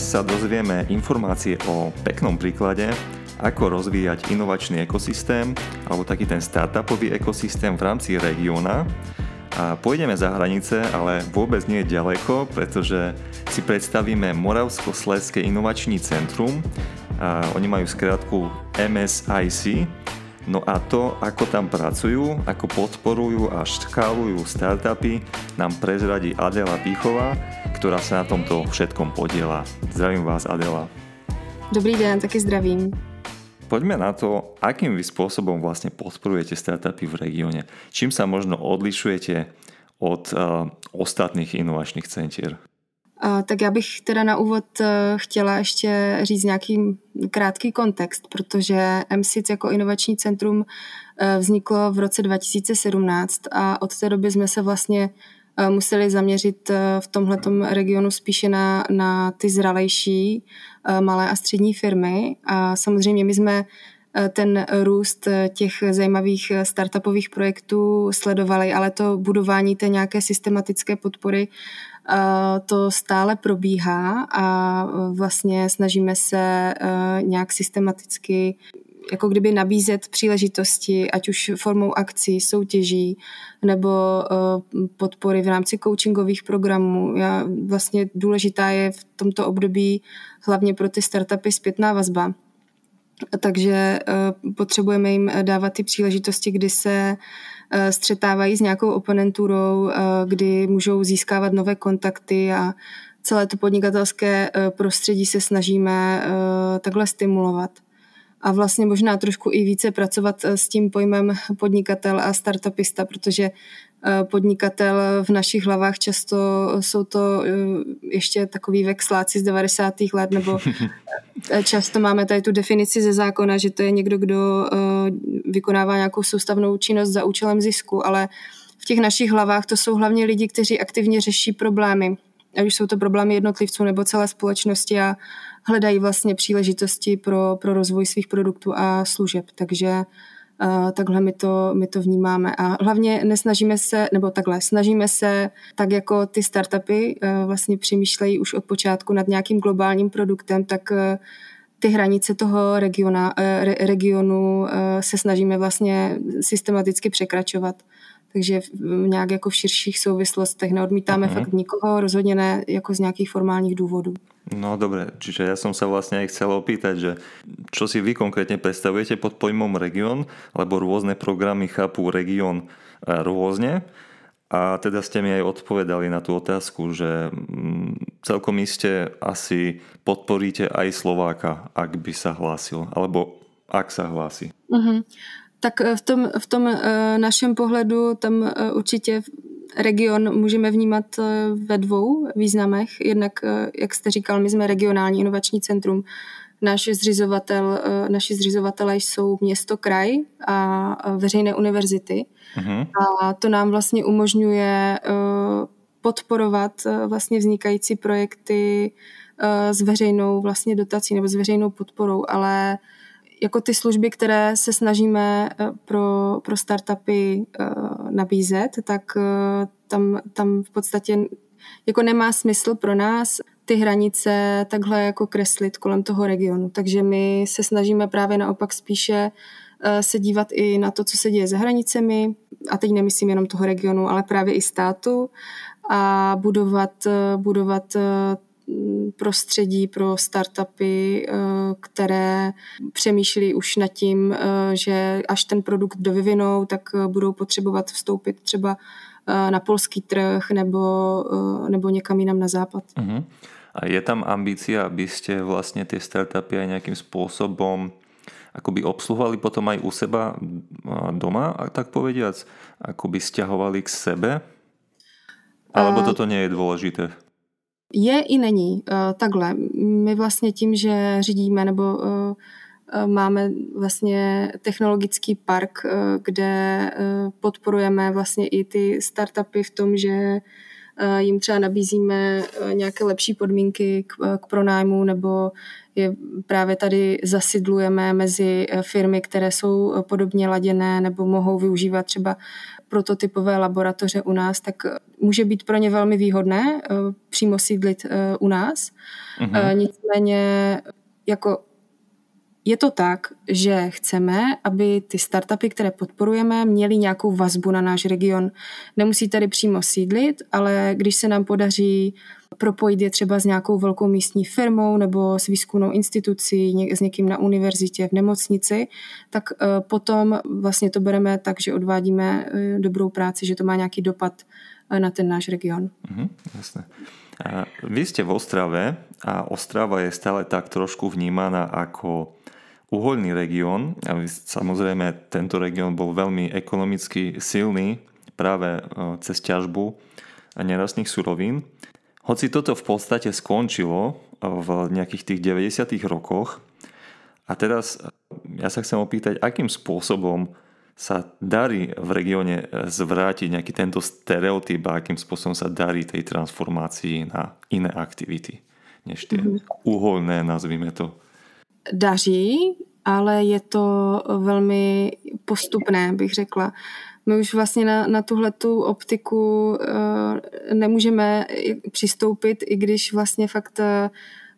Dnes sa dozvieme informácie o peknom príklade, ako rozvíjať inovačný ekosystém alebo taký ten startupový ekosystém v rámci regióna. A pôjdeme za hranice, ale vôbec nie je ďaleko, pretože si predstavíme Moravsko-Sleské inovační centrum. A oni majú skrátku MSIC, No a to, ako tam pracujú, ako podporujú a škálujú startupy, nám prezradí Adela Píchová, ktorá sa na tomto všetkom podiela. Zdravím vás, Adela. Dobrý den, taky zdravím. Poďme na to, akým vy spôsobom vlastne podporujete startupy v regióne. Čím sa možno odlišujete od uh, ostatných inovačních centier? Tak já bych teda na úvod eh, chtěla ještě říct nějaký krátký kontext, protože MSIC jako inovační centrum eh, vzniklo v roce 2017 a od té doby jsme se vlastně eh, museli zaměřit v tomhletom regionu spíše na, na ty zralejší malé a střední firmy. A samozřejmě my jsme ten růst těch zajímavých startupových projektů sledovali, ale to budování té nějaké systematické podpory to stále probíhá a vlastně snažíme se nějak systematicky jako kdyby nabízet příležitosti, ať už formou akcí, soutěží nebo podpory v rámci coachingových programů. Já, vlastně důležitá je v tomto období hlavně pro ty startupy zpětná vazba. Takže potřebujeme jim dávat ty příležitosti, kdy se Eh, střetávají s nějakou oponenturou, eh, kdy můžou získávat nové kontakty a celé to podnikatelské eh, prostředí se snažíme takhle stimulovat. A vlastně možná trošku i více pracovat s tím pojmem podnikatel a startupista, protože Eh, podnikatel v našich hlavách často jsou to eh, ještě takový vexláci z 90. let, nebo eh, často máme tady tu definici ze zákona, že to je někdo, kdo vykonává nějakou soustavnou činnost za účelem zisku, ale v těch našich hlavách to jsou hlavně lidi, kteří aktivně řeší problémy. Ať už jsou to problémy jednotlivců nebo celé společnosti a hledají vlastně příležitosti pro, pro rozvoj svých produktů a služeb. Takže takhle my to, my to vnímáme. A hlavně nesnažíme se, nebo takhle, snažíme se, tak jako ty startupy eh, vlastně přemýšlejí už od počátku nad nějakým globálním produktem, tak eh, ty hranice toho regiona, eh, re, regionu se snažíme vlastně systematicky překračovat. Takže nějak jako v širších souvislostech neodmítáme uh-huh. fakt nikoho, rozhodně ne jako z nějakých formálních důvodů. No dobre, čiže ja som sa vlastne aj chcel opýtať, že čo si vy konkrétne predstavujete pod pojmom region, lebo rôzne programy chápú region e, rôzne. A teda ste mi aj odpovedali na tú otázku, že mm, celkom iste asi podporíte aj Slováka, ak by sa hlásil, alebo ak sa hlási. Uh-huh. Tak e, v tom, v tom e, našem pohledu tam určitě region můžeme vnímat eh, ve dvou významech. Jednak, eh, jak jste říkal, my jsme regionální inovační centrum. Náš zřizovatel, eh, naši zřizovatelé jsou město, kraj a veřejné univerzity. Uh-huh. A to nám vlastně umožňuje podporovat vlastně vznikající projekty s veřejnou vlastně dotací nebo s veřejnou podporou, ale jako ty služby, které se snažíme eh, pro, pro startupy eh, nabízet, tak eh, tam, tam v podstatě jako nemá smysl pro nás ty hranice takhle jako kreslit kolem toho regionu. Takže my se snažíme právě naopak spíše se dívat i na to, co se děje za hranicemi, a teď nemyslím jenom toho regionu, ale právě i státu, a budovat, budovat prostředí pro startupy, eh, které přemýšlí už nad tím, eh, že až ten produkt dovyvinou, tak eh, budou potřebovat vstoupit třeba na polský trh nebo, nebo někam jinam na západ. Uh-huh. A je tam ambícia, aby ste vlastne tie startupy aj nejakým spôsobom akoby obsluhovali potom aj u seba doma, tak povediac, akoby stiahovali k sebe? Alebo toto nie je dôležité? Je i není. Eh, takhle, my vlastně tím, že řídíme nebo eh, eh, máme vlastně technologický park, kde podporujeme vlastně i ty startupy v tom, že jim třeba nabízíme nějaké lepší podmínky k, k pronájmu nebo je právě tady zasidlujeme mezi firmy, které jsou podobně laděné nebo mohou využívat třeba prototypové laboratoře u nás, tak může být pro ně velmi výhodné přímo sídlit u nás. Uh-huh. Nicméně jako je to tak, že chceme, aby ty startupy, které podporujeme, měly nějakou vazbu na náš region. Nemusí tady přímo sídlit, ale když se nám podaří propojit je třeba s nějakou velkou místní firmou nebo s výzkumnou institucí, s někým na univerzitě, v nemocnici, tak eh, potom vlastně to bereme tak, že odvádíme eh, dobrou práci, že to má nějaký dopad eh, na ten náš region. Mhm, jasné. Vy ste v Ostrave a Ostrava je stále tak trošku vnímaná ako uholný región. A samozrejme, tento región bol veľmi ekonomicky silný práve e, cez ťažbu nerastných surovín. Hoci toto v podstate skončilo e, v nejakých tých 90. rokoch, a teraz e, ja sa chcem opýtať, akým spôsobom sa darí v regióne zvrátiť nejaký tento stereotyp a akým spôsobom sa darí tej transformácii na iné aktivity, než tie mm-hmm. uholné, nazvime to daří, ale je to velmi postupné, bych řekla. My už vlastně na, na tuhle tu optiku uh, nemůžeme přistoupit, i když vlastně fakt uh,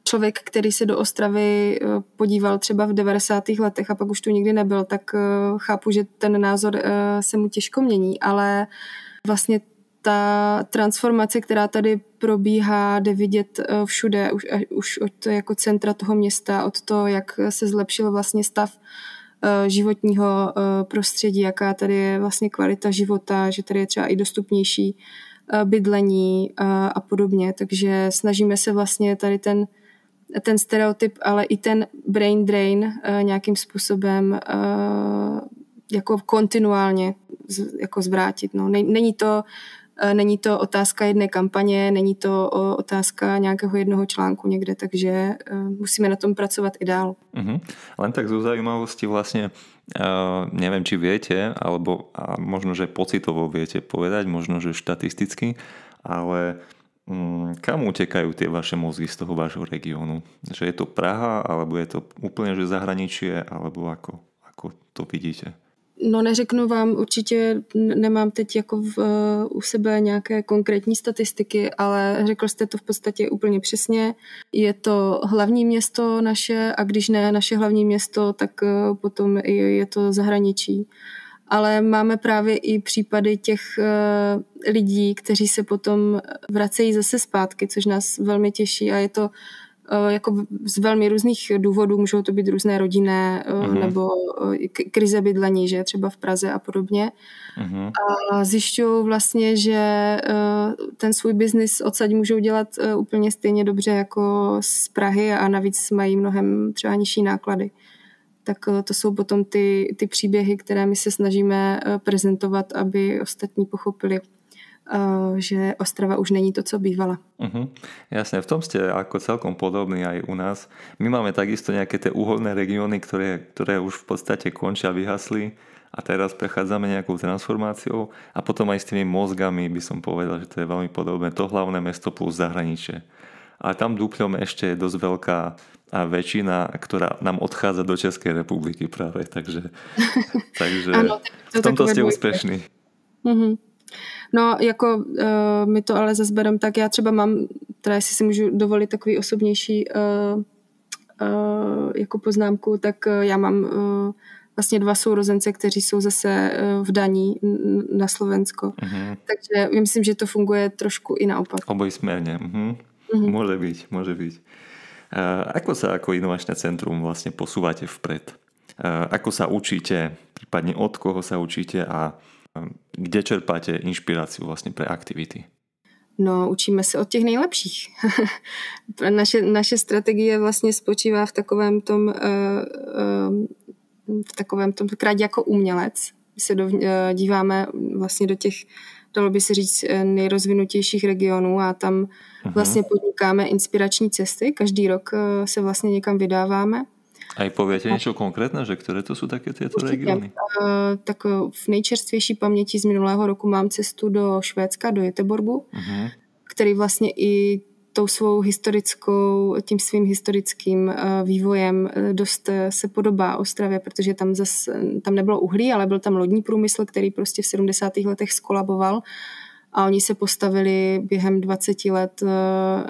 člověk, který se do Ostravy uh, podíval třeba v 90. letech a pak už tu nikdy nebyl, tak chápu, že ten názor se mu těžko mění, ale vlastně ta transformace, která tady probíhá, jde vidět eh, všude, už, už od jako centra toho města, od toho, jak se zlepšil vlastně stav eh, životního eh, prostředí, jaká tady je vlastně kvalita života, že tady je třeba i dostupnější bydlení a podobně. Takže snažíme se vlastně tady ten, ten stereotyp, ale i ten brain drain nějakým způsobem jako kontinuálně jako zvrátit. No. Není to Eh, není to otázka jedné kampaně, není to otázka nějakého jednoho článku někde, takže eh, musíme na tom pracovat i dál. Uh-huh. Len tak zo zaujímavosti vlastne, uh, neviem, či viete, alebo a možno, že pocitovo viete povedať, možno, že štatisticky, ale um, kam utekajú tie vaše mozgy z toho vášho regiónu? Že je to Praha, alebo je to úplne, že zahraničie, alebo ako, ako to vidíte? No neřeknu vám, určitě nemám teď jako v, u sebe nějaké konkrétní statistiky, ale řekl jste to v podstatě úplně přesně. Je to hlavní město naše a když ne naše hlavní město, tak eh, potom je to zahraničí. Ale máme právě i případy těch eh, lidí, kteří se potom vracejí zase zpátky, což nás velmi těší a je to jako z velmi různých důvodů, můžou to být různé rodinné uh-huh. nebo eh, krize bydlení, že třeba v Praze a podobně. Uh-huh. A zjišťují vlastně, že ten svůj biznis odsaď můžou dělat úplně stejně dobře jako z Prahy a navíc mají mnohem třeba nižší náklady. Tak to jsou potom ty, ty příběhy, které my se snažíme prezentovat, aby ostatní pochopili, Eh, že Ostrava už není to, co bývala. Uh-huh. Jasne, v tom ste ako celkom podobný aj u nás. My máme takisto nejaké tie uholné regióny, ktoré, ktoré už v podstate končia, vyhasli a teraz prechádzame nejakou transformáciou a potom aj s tými mozgami by som povedal, že to je veľmi podobné. To hlavné mesto plus zahraničie. A tam dúpľom ešte je dosť veľká a väčšina, ktorá nám odchádza do Českej republiky práve. Takže, takže ano, v tomto ste úspešní. Uh-huh. No, jako uh, my to ale zase berem tak, já třeba mám, teda jestli si můžu dovolit takový osobnější uh, uh, jako poznámku, tak uh, já mám uh, vlastně dva sourozence, kteří jsou zase v daní na Slovensko. Uh-huh. Takže myslím, že to funguje trošku i naopak. Obojsmerně. Uh-huh. Uh-huh. Môže byť, môže byť. Uh, ako sa ako inovačné centrum vlastne posúvate vpred? Uh, ako sa učíte, prípadne od koho sa učíte a kde čerpáte inšpiráciu vlastně pre aktivity? No, učíme se od těch nejlepších. naše, naše strategie vlastně spočívá v takovém tom, uh, uh, v takovém tom krát jako umělec. My se do, uh, díváme vlastně do těch, dalo by se říct, nejrozvinutějších regionů a tam uh-huh. vlastně podnikáme inspirační cesty. Každý rok se vlastně někam vydáváme a povětě něco konkrétné, že které to jsou také tyto regiony? Uh, tak v nejčerstvější paměti z minulého roku mám cestu do Švédska, do Göteborgu. Uh-huh. který vlastně i tou svou historickou, tím svým historickým uh, vývojem uh, dost uh, se podobá Ostravě, protože tam zas, tam nebylo uhlí, ale byl tam lodní průmysl, který prostě v 70. letech skolaboval a oni se postavili během 20 let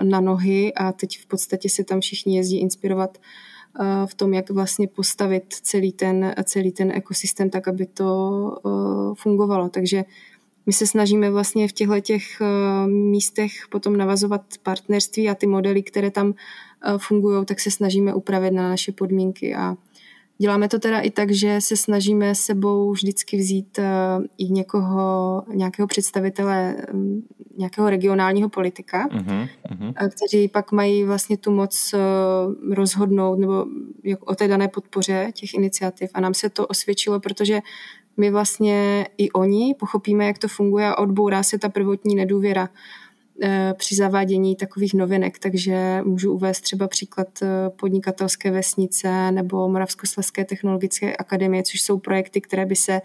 na nohy a teď v podstatě se tam všichni jezdí inspirovat v tom, jak vlastně postavit celý ten, celý ten ekosystém tak, aby to fungovalo. Takže my se snažíme vlastně v těchto těch eh, místech potom navazovat partnerství a ty modely, které tam eh, fungují, tak se snažíme upravit na naše podmínky a Děláme to teda i tak, že se snažíme sebou vždycky vzít eh, i někoho, nějakého představitele, mm, nějakého regionálního politika, uh-huh, uh-huh. kteří pak mají vlastně tu moc rozhodnout nebo o té dané podpoře těch iniciativ. A nám se to osvědčilo, protože my vlastně i oni pochopíme, jak to funguje a odbourá se ta prvotní nedůvěra eh, při zavádění takových novinek, takže můžu uvést třeba příklad eh, podnikatelské vesnice nebo Moravskoslezské technologické akademie, což jsou projekty, které by se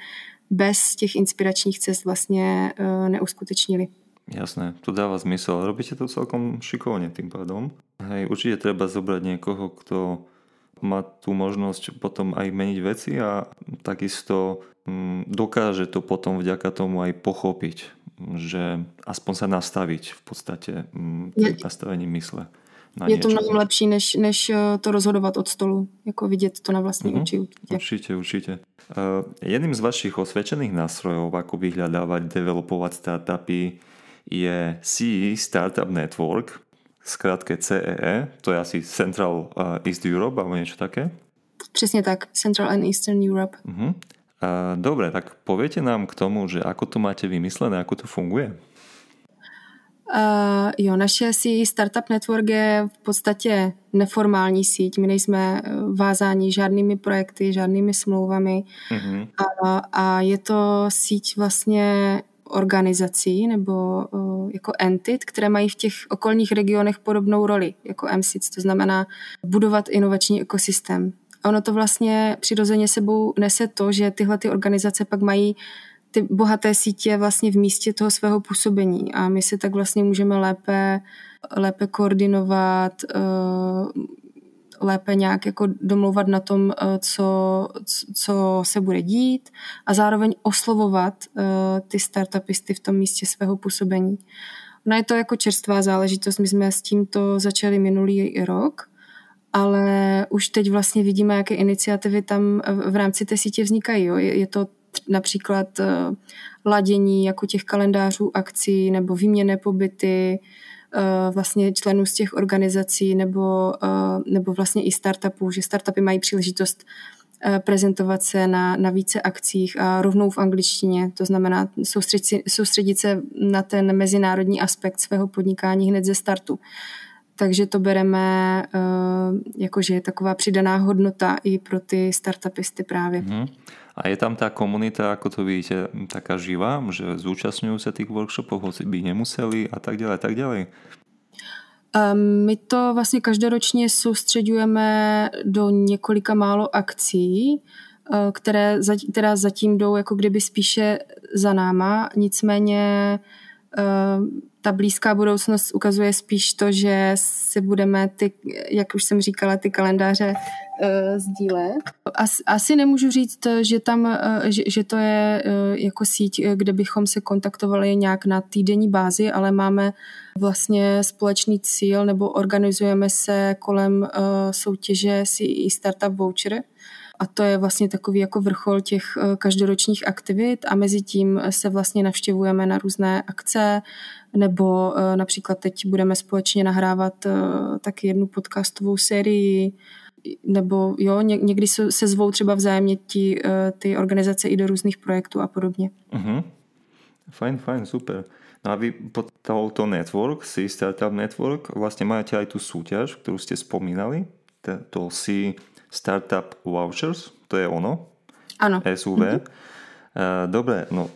bez těch inspiračních cest vlastně eh, neuskutečnili. Jasné, to dáva zmysel. Robíte to celkom šikovne tým pádom. Hej, určite treba zobrať niekoho, kto má tú možnosť potom aj meniť veci a takisto Mm, dokáže to potom vďaka tomu aj pochopiť, že aspoň sa nastaviť v podstate mm, tým nastavením mysle. Na je to mnohem lepší, než, než eh, to rozhodovat od stolu, jako vidět to na vlastní mm-hmm. oči. Určite, určite. Uh, jedným z vašich osvedčených nástrojov, ako vyhľadávať, developovať startupy, je CE Startup Network, zkrátke CEE, to je asi Central uh, East Europe alebo niečo také? Přesně tak, Central and Eastern Europe. Uh-huh. Dobre, tak poviete nám k tomu, že ako to máte vymyslené, ako to funguje? Uh, jo, naše síť Startup Network je v podstatě neformální síť. My nejsme eh, vázáni žádnými projekty, žádnými smlouvami uh-huh. a, a je to síť vlastně organizací nebo uh, jako entit, které mají v těch okolních regionech podobnou roli jako MSIC, to znamená budovat inovační ekosystém. A ono to vlastně přirozeně sebou nese to, že tyhle ty organizace pak mají ty bohaté sítě vlastně v místě toho svého působení. A my se tak vlastně můžeme lépe, lépe koordinovat, eh, lépe nějak jako domlouvat na tom, eh, co, co se bude dít a zároveň oslovovat eh, ty startupisty v tom místě svého působení. No je to jako čerstvá záležitost, my jsme s tímto začali minulý rok ale už teď vlastně vidíme, jaké iniciativy tam v rámci té sítě vznikají. Jo. Je, to například uh, ladění jako těch kalendářů akcí nebo výměné pobyty uh, vlastně členů z těch organizací nebo, uh, nebo vlastně i startupů, že startupy mají příležitost prezentovat se na, na více akcích a rovnou v angličtině, to znamená soustředit, soustředit se na ten mezinárodní aspekt svého podnikání hned ze startu takže to bereme uh, jako, že je taková přidaná hodnota i pro ty startupisty právě. Mm. A je tam ta komunita, ako to vidíte, taká živá, že zúčastňují se těch workshopů, hoci by nemuseli a tak dále, tak dále? Um, my to vlastně každoročně soustředujeme do několika málo akcí, uh, které teda zatím jdou jako kdyby spíše za náma, nicméně uh, ta blízká budoucnost ukazuje spíš to, že si budeme ty, jak už jsem říkala, ty kalendáře uh, sdílet. As, asi nemůžu říct, že tam, uh, že, že to je uh, jako síť, kde bychom se kontaktovali nějak na týdenní bázi, ale máme vlastně společný cíl nebo organizujeme se kolem uh, soutěže CE Startup Voucher, a to je vlastně takový jako vrchol těch každoročních aktivit a mezi tím se vlastně navštěvujeme na různé akce, nebo uh, například teď budeme společně nahrávat uh, taky jednu podcastovou sérii, nebo jo, ně, někdy se, zvou třeba vzájemně ti, ty organizace i do různých projektů a podobně. Uh-huh. Fajn, fajn, super. No a vy pod touto network, C Startup Network, vlastně máte aj tu súťaž, kterou jste spomínali, to C Startup Vouchers, to je ono? Ano. SUV. Uh-huh. Uh, dobre, no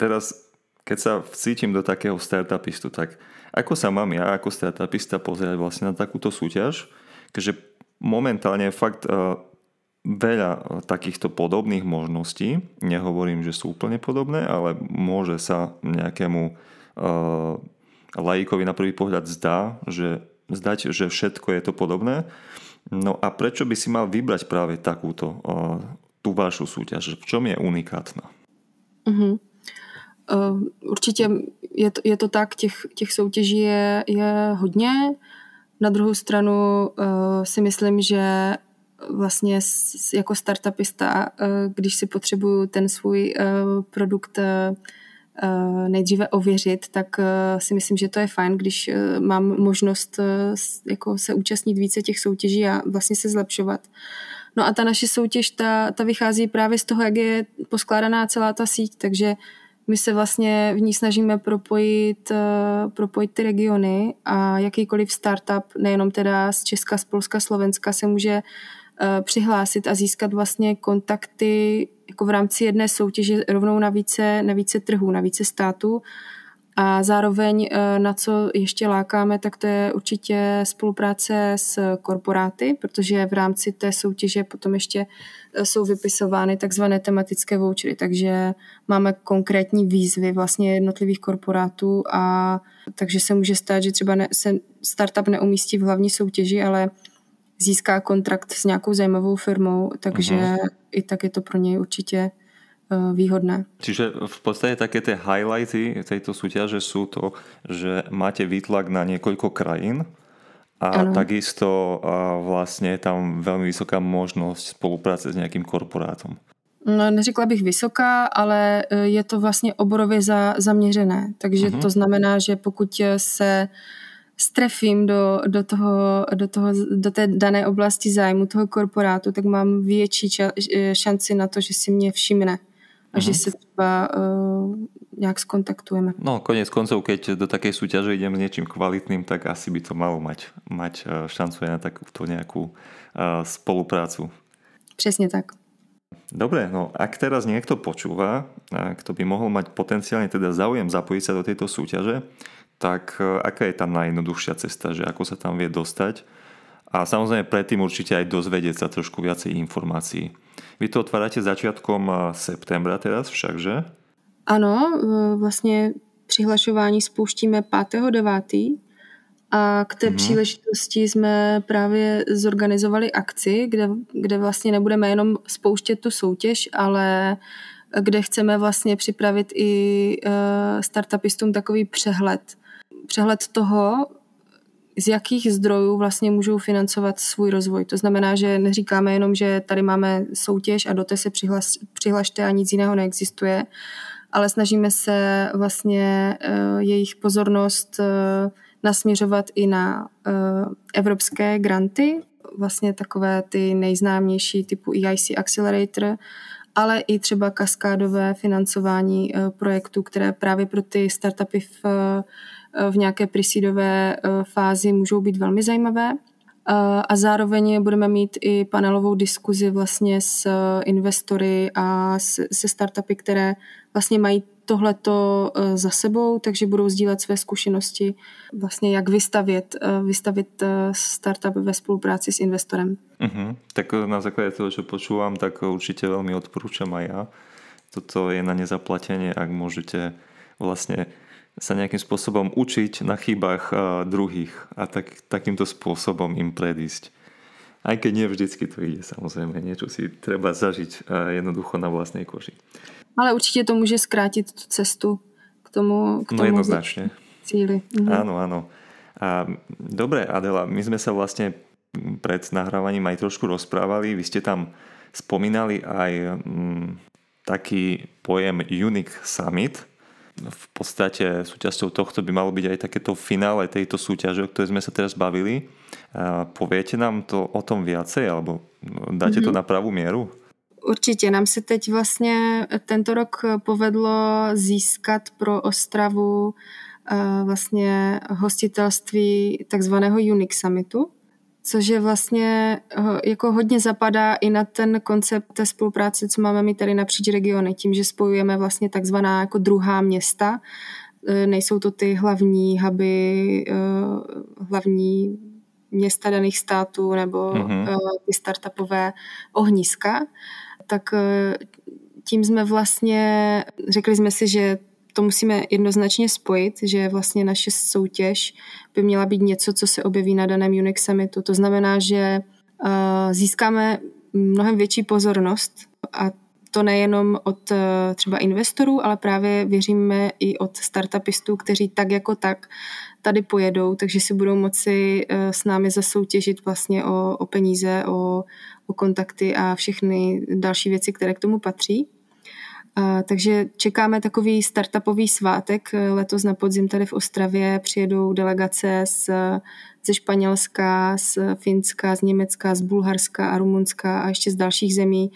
teraz keď sa cítim do takého startupistu, tak ako sa mám ja ako startupista pozerať vlastne na takúto súťaž, keďže momentálne je fakt uh, veľa e, takýchto podobných možností, nehovorím, že sú úplne podobné, ale môže sa nejakému uh, lajíkovi na prvý pohľad zdá, že zdať, že všetko je to podobné. No a prečo by si mal vybrať práve takúto tú vašu súťaž? V čom je unikátna? Uh-huh. Uh, určitě je to, je to tak, těch, těch soutěží je, je hodně. Na druhou stranu uh, si myslím, že vlastně jako startupista, uh, když si potřebuju ten svůj uh, produkt uh, nejdříve ověřit, tak si myslím, že to je fajn, když mám možnost jako se účastnit více těch soutěží a vlastně se zlepšovat. No a ta naše soutěž, ta, ta vychází právě z toho, jak je poskládaná celá ta síť, takže my se vlastně v ní snažíme propojit, propojit ty regiony a jakýkoliv startup, nejenom teda z Česka, z Polska, Slovenska, se může přihlásit a získat vlastně kontakty jako v rámci jedné soutěže rovnou na více, na více trhů, na více států. A zároveň eh, na co ještě lákáme, tak to je určitě spolupráce s korporáty, protože v rámci té soutěže potom ještě eh, jsou vypisovány takzvané tematické vouchery, takže máme konkrétní výzvy vlastně jednotlivých korporátů a takže se může stát, že třeba ne, se startup neumístí v hlavní soutěži, ale získá kontrakt s nějakou zajímavou firmou, takže uh-huh. i tak je to pro něj určitě uh, výhodné. Čiže v podstatě také ty highlighty této soutěže jsou to, že máte výtlak na několik krajín a ano. takisto uh, vlastně je tam velmi vysoká možnost spolupráce s nějakým korporátem. No, neřekla bych vysoká, ale e, je to vlastně oborově za, zaměřené. Takže uh-huh. to znamená, že pokud se uh, strefím do, do, toho, do, toho, do té dané oblasti zájmu toho korporátu, tak mám větší ča, eh, šanci na to, že si mě všimne a uh-huh. že mhm. se třeba uh, nějak skontaktujeme. No, konec koncov, keď do také súťaže idem s něčím kvalitným, tak asi by to malo mať, mať eh, šancu na takúto nejakú uh, spoluprácu. Přesně tak. Dobre, no ak teraz niekto počúva, kto by mohol mať potenciálne teda záujem zapojiť sa do tejto súťaže, tak e, aká je tá najjednoduchšia cesta, že ako sa tam vie dostať. A samozrejme predtým určite aj dozvedieť sa trošku viacej informácií. Vy to otvárate začiatkom e, septembra teraz však, že? Ano, e, vlastně přihlašování spouštíme 5.9. A k té mm-hmm. příležitosti jsme právě zorganizovali akci, kde, kde vlastně nebudeme jenom spouštět tu soutěž, ale kde chceme vlastně připravit i startupistům takový přehled přehled toho, z jakých zdrojů vlastně můžou financovat svůj rozvoj. To znamená, že neříkáme jenom, že tady máme soutěž a do té se přihlas, přihlašte a nic jiného neexistuje, ale snažíme se vlastně uh, jejich pozornost uh, nasměřovat i na uh, evropské granty, vlastně takové ty nejznámější typu EIC Accelerator, ale i třeba kaskádové financování projektů, které právě pro ty startupy v v nějaké prisídové eh, fázi můžou být velmi zajímavé. Eh, a zároveň budeme mít i panelovou diskuzi vlastně s eh, investory a se startupy, které vlastně mají tohleto za sebou, takže budou sdílet své zkušenosti, vlastně jak vystavit, vystavit startup ve spolupráci s investorem. Uh-huh. Tak na základě toho, čo počúvam, tak určitě velmi odporúčam aj ja. Toto je na nezaplatenie, ak môžete vlastne sa nejakým spôsobom učiť na chybách druhých a tak, takýmto spôsobom im predísť. Aj keď nie vždycky to ide, samozrejme, niečo si treba zažiť jednoducho na vlastnej koži. Ale určitě to může zkrátit tu cestu k tomu, k tomu no cíli. Mhm. Áno, áno. A, dobre, Adela, my sme sa vlastne pred nahrávaním aj trošku rozprávali. Vy ste tam spomínali aj mm, taký pojem Unique Summit v podstate súťažťou tohto by malo byť aj takéto finále tejto súťaže, o ktorej sme sa teraz bavili. Poviete nám to o tom viacej, alebo dáte mm-hmm. to mhm. na pravú mieru? Určitě. Nám se teď vlastně tento rok povedlo získat pro Ostravu vlastně hostitelství takzvaného Unix Summitu, což je vlastně eh, jako hodně zapadá i na ten koncept té spolupráce, co máme my tady napříč regiony, tím, že spojujeme vlastně takzvaná jako druhá města. Eh, nejsou to ty hlavní huby, eh, hlavní města daných států nebo mm-hmm. ty startupové ohniska, tak tím jsme vlastně, řekli jsme si, že to musíme jednoznačně spojit, že vlastně naše soutěž by měla být něco, co se objeví na daném Unix Summitu. To znamená, že uh, získáme mnohem větší pozornost a to nejenom od uh, třeba investorů, ale právě věříme i od startupistů, kteří tak jako tak tady pojedou, takže si budou moci uh, s námi zasoutěžit vlastně o, o peníze, o, o kontakty a všechny další věci, které k tomu patří. A, takže čekáme takový startupový svátek. Letos na podzim tady v Ostravě přijedou delegace z, ze Španělska, z Finska, z Německa, z Bulharska a Rumunska a ještě z dalších zemí.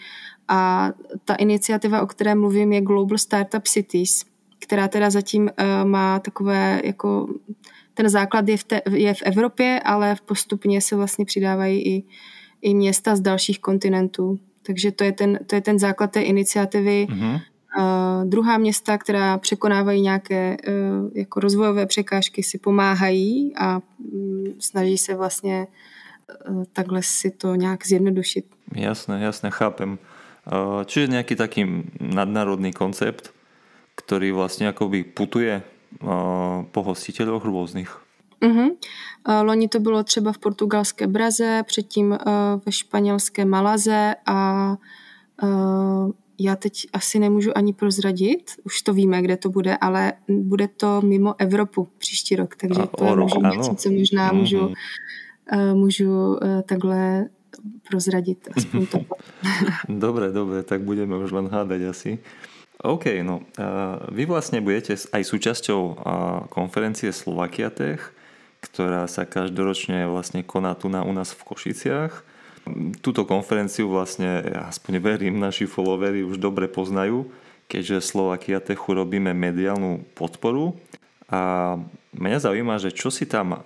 A ta iniciativa, o které mluvím, je Global Startup Cities, která teda zatím uh, má takové jako ten základ je v, te, je v Evropě, ale postupně se vlastně přidávají i, i města z dalších kontinentů. Takže to je ten, to je ten základ té iniciativy. Mm-hmm. Uh, druhá města, která překonávají nějaké uh, jako rozvojové překážky, si pomáhají a um, snaží se vlastně uh, takhle si to nějak zjednodušit. Jasné, jasné, chápem. Uh, čiže nějaký taký nadnárodný koncept, který vlastně akoby putuje uh, po hostiteľoch různých. Uh-huh. Loni to bylo třeba v portugalské Braze, předtím uh, ve španělské Malaze a uh, já teď asi nemůžu ani prozradit, už to víme, kde to bude, ale bude to mimo Evropu příští rok, takže a to je možná něco, co možná mm-hmm. můžu, můžu takhle prozradit. Aspoň to. dobre, dobre, tak budeme už len hádať asi. OK, no vy vlastne budete aj súčasťou konferencie Slovakia Tech, ktorá sa každoročne vlastne koná tu na, u nás v Košiciach. Túto konferenciu vlastne, aspoň verím, naši followery už dobre poznajú, keďže Slovakia Techu robíme mediálnu podporu. A mňa zaujíma, že čo si tam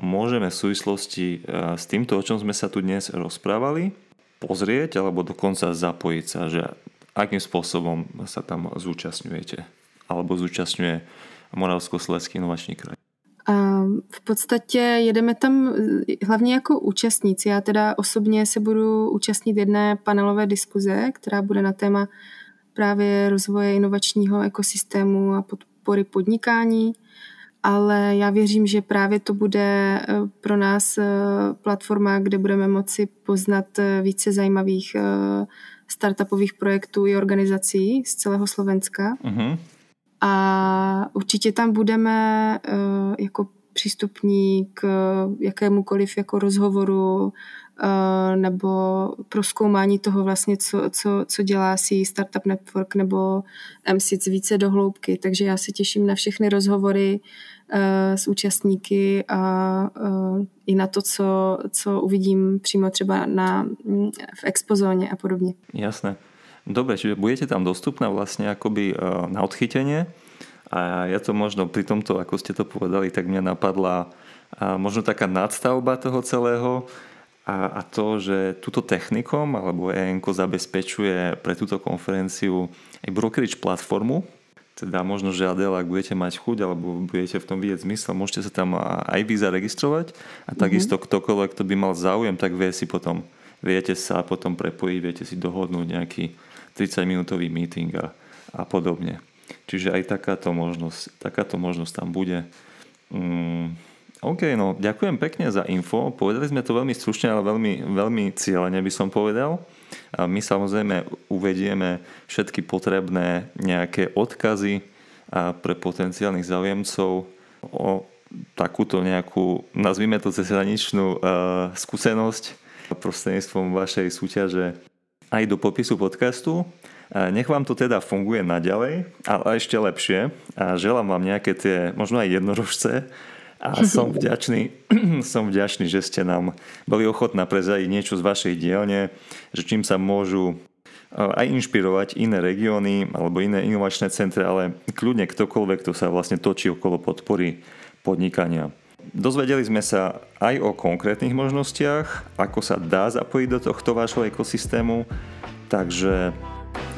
môžeme v súvislosti s týmto, o čom sme sa tu dnes rozprávali, pozrieť alebo dokonca zapojiť sa, že akým spôsobom sa tam zúčastňujete alebo zúčastňuje Moravsko-Slezský inovační kraj. V podstatě jedeme tam eh, hlavně jako účastníci. Já teda osobně se budu účastnit jedné panelové diskuze, která bude na téma právě rozvoje inovačního ekosystému a podpory podnikání, ale já věřím, že právě to bude eh, pro nás eh, platforma, kde budeme moci poznat více zajímavých startupových projektů i organizací z celého Slovenska. Uh-huh. A určitě tam budeme uh, jako přístupní k jakémukoliv jako rozhovoru uh, nebo proskoumání toho vlastně, co, co, co dělá si Startup Network nebo MSIC více do hloubky. Takže já se těším na všechny rozhovory uh, s účastníky a uh, i na to, co, co uvidím přímo třeba na, v expozóně a podobně. Jasné. Dobre, čiže budete tam dostupná vlastne akoby e, na odchytenie. A ja to možno pri tomto, ako ste to povedali, tak mňa napadla možno taká nadstavba toho celého a, a to, že túto technikom alebo ENKO zabezpečuje pre túto konferenciu aj brokerage platformu, teda možno, že Adela, ak budete mať chuť alebo budete v tom vidieť zmysel, môžete sa tam aj vy zaregistrovať. A takisto mm-hmm. ktokoľvek, kto by mal záujem, tak vie si potom, viete sa potom prepojiť, viete si dohodnúť nejaký 30-minútový meeting a, a podobne. Čiže aj takáto možnosť, takáto možnosť tam bude. Mm, OK, no ďakujem pekne za info. Povedali sme to veľmi stručne, ale veľmi, veľmi cieľene by som povedal. A my samozrejme uvedieme všetky potrebné nejaké odkazy a pre potenciálnych záujemcov o takúto nejakú, nazvime to cezhraničnú uh, skúsenosť prostredníctvom vašej súťaže aj do popisu podcastu. Nech vám to teda funguje naďalej, ale ešte lepšie. A želám vám nejaké tie, možno aj jednorožce. A som vďačný, som vďačný, že ste nám boli ochotná prezadiť niečo z vašej dielne, že čím sa môžu aj inšpirovať iné regióny alebo iné inovačné centre, ale kľudne ktokoľvek, kto sa vlastne točí okolo podpory podnikania. Dozvedeli sme sa aj o konkrétnych možnostiach, ako sa dá zapojiť do tohto vášho ekosystému, takže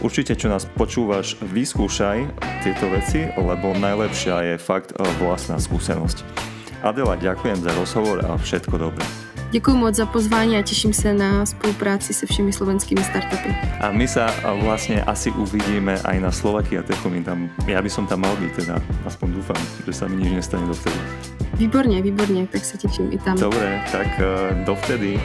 určite čo nás počúvaš, vyskúšaj tieto veci, lebo najlepšia je fakt vlastná skúsenosť. Adela, ďakujem za rozhovor a všetko dobré. Děkuji moc za pozvání a těším se na spolupráci se všemi slovenskými startupy. A my sa vlastně asi uvidíme aj na Slovakia Techu. Tam, ja by som tam mal byť, teda aspoň dúfam, že sa mi nič nestane dovtedy. Výborně, výborně, tak se těším i tam. Dobré, tak eh, dovtedy.